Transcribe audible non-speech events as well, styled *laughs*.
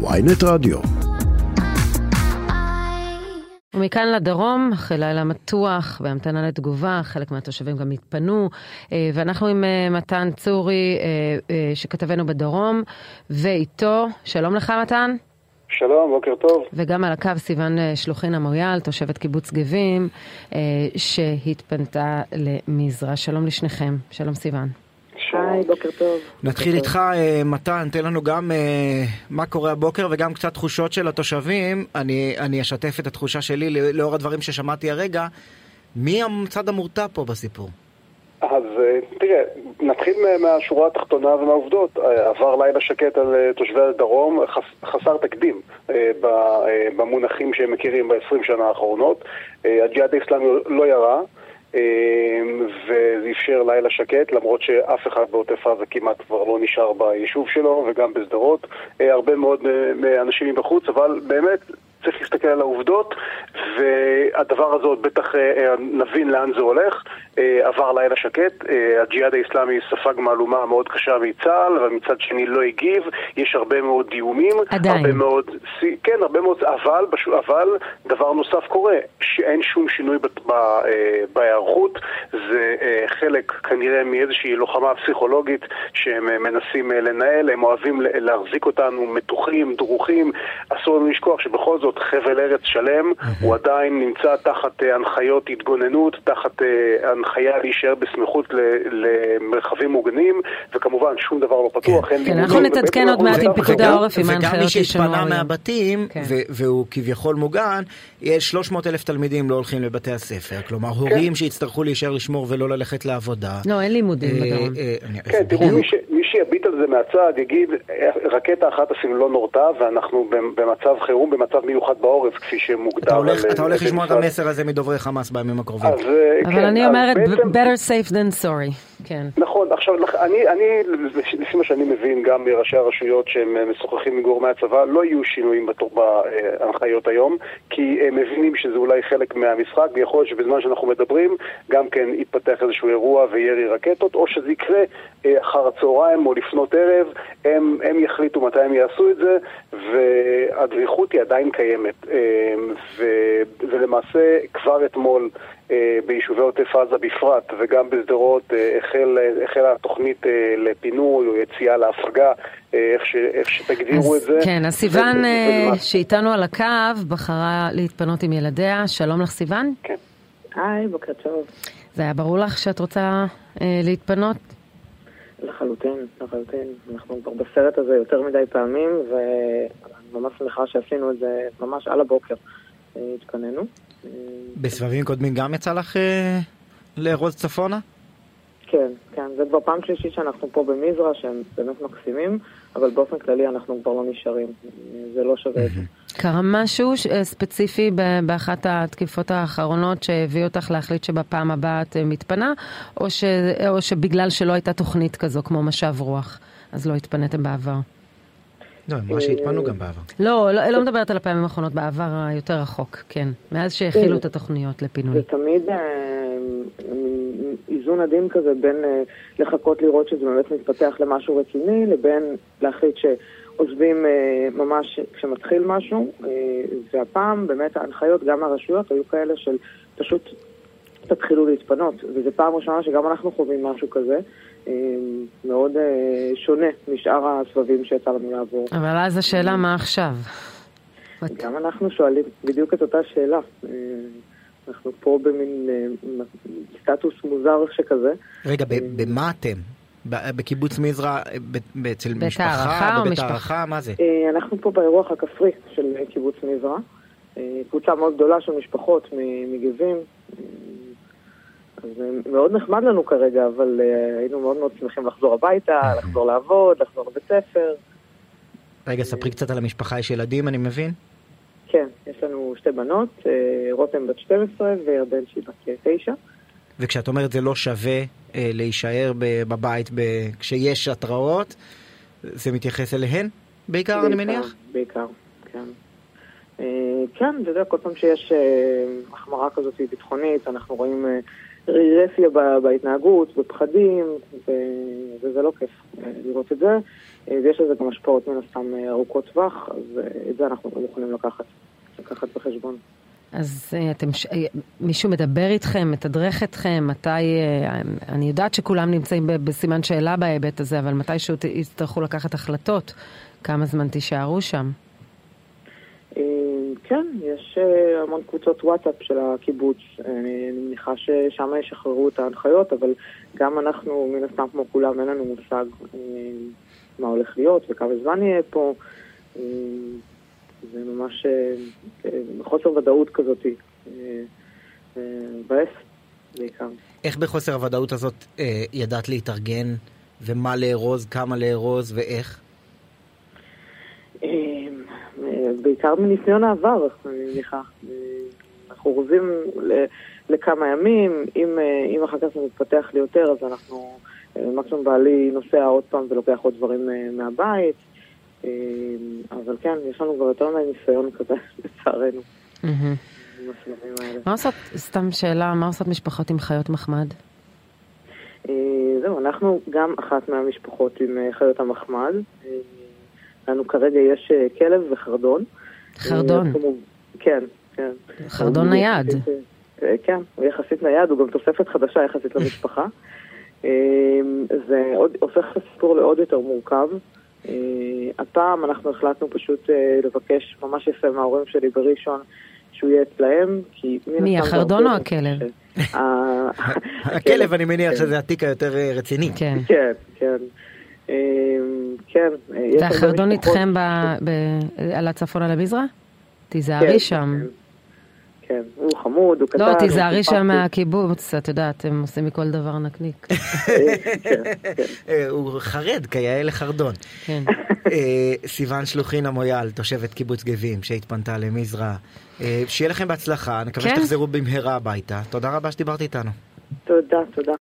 ויינט רדיו. ומכאן לדרום, אחרי לילה מתוח בהמתנה לתגובה, חלק מהתושבים גם התפנו, אה, ואנחנו עם אה, מתן צורי, אה, שכתבנו בדרום, ואיתו, שלום לך מתן. שלום, בוקר טוב. וגם על הקו סיון שלוחין המויאל, תושבת קיבוץ גבים, שהתפנתה למזרע. שלום לשניכם, שלום סיון. היי, בוקר טוב. נתחיל איתך, אה, מתן, תן לנו גם אה, מה קורה הבוקר וגם קצת תחושות של התושבים. אני, אני אשתף את התחושה שלי לאור הדברים ששמעתי הרגע. מי הצד המורתע פה בסיפור? אז אה, תראה, נתחיל מהשורה התחתונה ומהעובדות. עבר לילה שקט על תושבי הדרום, חסר תקדים במונחים שהם מכירים ב-20 שנה האחרונות. הג'יהאד האסלאמי לא ירה. וזה אפשר לילה שקט, למרות שאף אחד בעוטף עזה כמעט כבר לא נשאר ביישוב שלו, וגם בשדרות, אה, הרבה מאוד אה, אנשים מבחוץ, אבל באמת צריך להסתכל על העובדות, והדבר הזה עוד בטח אה, נבין לאן זה הולך. עבר לילה שקט, הג'יהאד האיסלאמי ספג מהלומה מאוד קשה מצה"ל, ומצד שני לא הגיב, יש הרבה מאוד דיומים. עדיין. הרבה מאוד, כן, הרבה מאוד, אבל, אבל דבר נוסף קורה, שאין שום שינוי בהיערכות, זה חלק כנראה מאיזושהי לוחמה פסיכולוגית שהם מנסים לנהל, הם אוהבים להחזיק אותנו מתוחים, דרוכים, אסור לנו לשכוח שבכל זאת חבל ארץ שלם, הוא עדיין נמצא תחת הנחיות התגוננות, תחת הנחיה להישאר בסמיכות למרחבים מוגנים, וכמובן שום דבר לא פתוח, אין כן, אנחנו נתעדכן עוד מעט עם פיקוד העורף, עם ההנחיות וגם מי שהתפנה מהבתים, כן. והוא כביכול מוגן, יש 300 אלף תלמידים לא הולכים לבתי הספר, כלומר כן. הורים שיצטרכו להישאר לשמור ולא ללכת לעבודה. לא, אין לימודים אה, בדרום. אה, כן, תראו, מי שיביט על זה מהצד יגיד, רקטה אחת אפילו לא נורתה, ואנחנו במצב חירום, במצב מיוחד בעורף, כפי שמוגדר. אתה הולך לשמוע את המסר הזה מדוברי חמאס בימים הקרובים. אה, אבל אני אומרת, better safe than sorry. כן. נכון, עכשיו, אני, אני, לפי מה שאני מבין, גם מראשי הרשויות שהם משוחחים עם גורמי הצבא, לא יהיו שינויים בהנחיות היום, כי הם מבינים שזה אולי חלק מהמשחק, ויכול להיות שבזמן שאנחנו מדברים, גם כן יתפתח איזשהו אירוע וירי רקטות, או שזה יקרה אה, אחר הצהריים או לפנות ערב, הם, הם יחליטו מתי הם יעשו את זה, והדריכות היא עדיין קיימת. אה, ו, ולמעשה, כבר אתמול, אה, ביישובי עוטף עזה בפרט, וגם בשדרות החל, החלה התוכנית לפינוי או יציאה להפגה, איך, ש, איך שתגדירו אז, את זה. כן, אז סיוון שאיתנו על הקו בחרה להתפנות עם ילדיה. שלום לך סיוון. כן. היי, בוקר טוב. זה היה ברור לך שאת רוצה אה, להתפנות? לחלוטין, לחלוטין. אנחנו כבר בסרט הזה יותר מדי פעמים, ואני ממש שמחה שעשינו את זה ממש על הבוקר. אה. אה, בסבבים קודמים גם יצא לך אה, לארוז צפונה? כן, כן. זה כבר פעם שלישית שאנחנו פה במזרע, שהם באמת מקסימים, אבל באופן כללי אנחנו כבר לא נשארים. זה לא שווה את זה. קרה משהו ספציפי באחת התקיפות האחרונות שהביא אותך להחליט שבפעם הבאה את מתפנה, או, ש, או שבגלל שלא הייתה תוכנית כזו כמו משב רוח, אז לא התפניתם בעבר? לא, מה שהתפנו גם בעבר. לא, לא, לא מדברת על הפעמים האחרונות, בעבר היותר רחוק, כן. מאז שהכילו את התוכניות לפינוי. זה תמיד אה, איזון עדין כזה בין אה, לחכות לראות שזה באמת מתפתח למשהו רציני, לבין להחליט ש... עוזבים אה, ממש כשמתחיל משהו, אה, והפעם באמת ההנחיות גם מהרשויות היו כאלה של פשוט תתחילו להתפנות, וזו פעם ראשונה שגם אנחנו חווים משהו כזה. אה, מאוד אה, שונה משאר הסבבים שיצא לנו לעבור. אבל אז השאלה מה עכשיו? גם אנחנו שואלים בדיוק את אותה שאלה. אה, אנחנו פה במין אה, סטטוס מוזר שכזה. רגע, במה אתם? בקיבוץ מזרע, אצל משפחה, בבית הערכה, מה זה? אה, אנחנו פה באירוח הכפרי של קיבוץ מזרע. אה, קבוצה מאוד גדולה של משפחות מגבים. אה, אז מאוד נחמד לנו כרגע, אבל היינו מאוד מאוד שמחים לחזור הביתה, לחזור לעבוד, לחזור לבית ספר. רגע, ספרי קצת על המשפחה, יש ילדים, אני מבין? כן, יש לנו שתי בנות, רותם בת 12 וירדן שהיא בת 9. וכשאת אומרת זה לא שווה אה, להישאר בבית ב... כשיש התראות, זה מתייחס אליהן בעיקר, בעיקר אני מניח? בעיקר, כן. אה, כן, אתה יודע, כל פעם שיש אה, החמרה כזאת ביטחונית, אנחנו רואים אה, רגרסיה בהתנהגות, בפחדים, וזה לא כיף לראות את זה. ויש לזה גם השפעות מן הסתם ארוכות טווח, אז את זה אנחנו מוכנים לקחת, לקחת בחשבון. אז אתם, מישהו מדבר איתכם, מתדרך אתכם, מתי, אני יודעת שכולם נמצאים בסימן שאלה בהיבט הזה, אבל מתי שהוא יצטרכו לקחת החלטות, כמה זמן תישארו שם? כן, יש המון קבוצות וואטסאפ של הקיבוץ. אני מניחה ששם ישחררו את ההנחיות, אבל גם אנחנו, מן הסתם כמו כולם, אין לנו מושג מה הולך להיות וכמה זמן יהיה פה. זה ממש חוסר ודאות כזאת, מבאס בעיקר. איך בחוסר הוודאות הזאת ידעת להתארגן, ומה לארוז, כמה לארוז ואיך? בעיקר מניסיון העבר, אני מניחה. אנחנו אורזים לכמה ימים, אם, אם אחר כך זה מתפתח לי יותר, אז אנחנו, מקסימום בעלי נוסע עוד פעם ולוקח עוד דברים מהבית. אבל כן, יש לנו כבר יותר מדי ניסיון כזה, *laughs* לצערנו. מה עושות, סתם שאלה, מה עושות משפחות עם חיות מחמד? זהו, אנחנו גם אחת מהמשפחות עם חיות המחמד. לנו כרגע יש כלב וחרדון. חרדון? כן, כן. חרדון נייד. כן, הוא יחסית נייד, הוא גם תוספת חדשה יחסית למשפחה. זה הופך את הסיפור לעוד יותר מורכב. הפעם אנחנו החלטנו פשוט לבקש ממש יפה מההורים שלי בראשון שהוא יהיה אצלהם, כי... מי, החרדון או הכלב? *laughs* הכלב, אני מניח שזה התיק היותר רציני. כן. כן, כן. כן. והחרדון איתכם על הצפון על המזרח? תיזהרי שם. כן, הוא חמוד, הוא קטן. לא, תיזהרי שם מהקיבוץ, את יודעת, הם עושים מכל דבר נקניק. *laughs* הוא חרד, כיאה לחרדון. כן. סיוון שלוחין המויאל, תושבת קיבוץ גבים, שהתפנתה למזרע. שיהיה לכם בהצלחה, נקווה שתחזרו במהרה הביתה. תודה רבה שדיברת איתנו. תודה, תודה.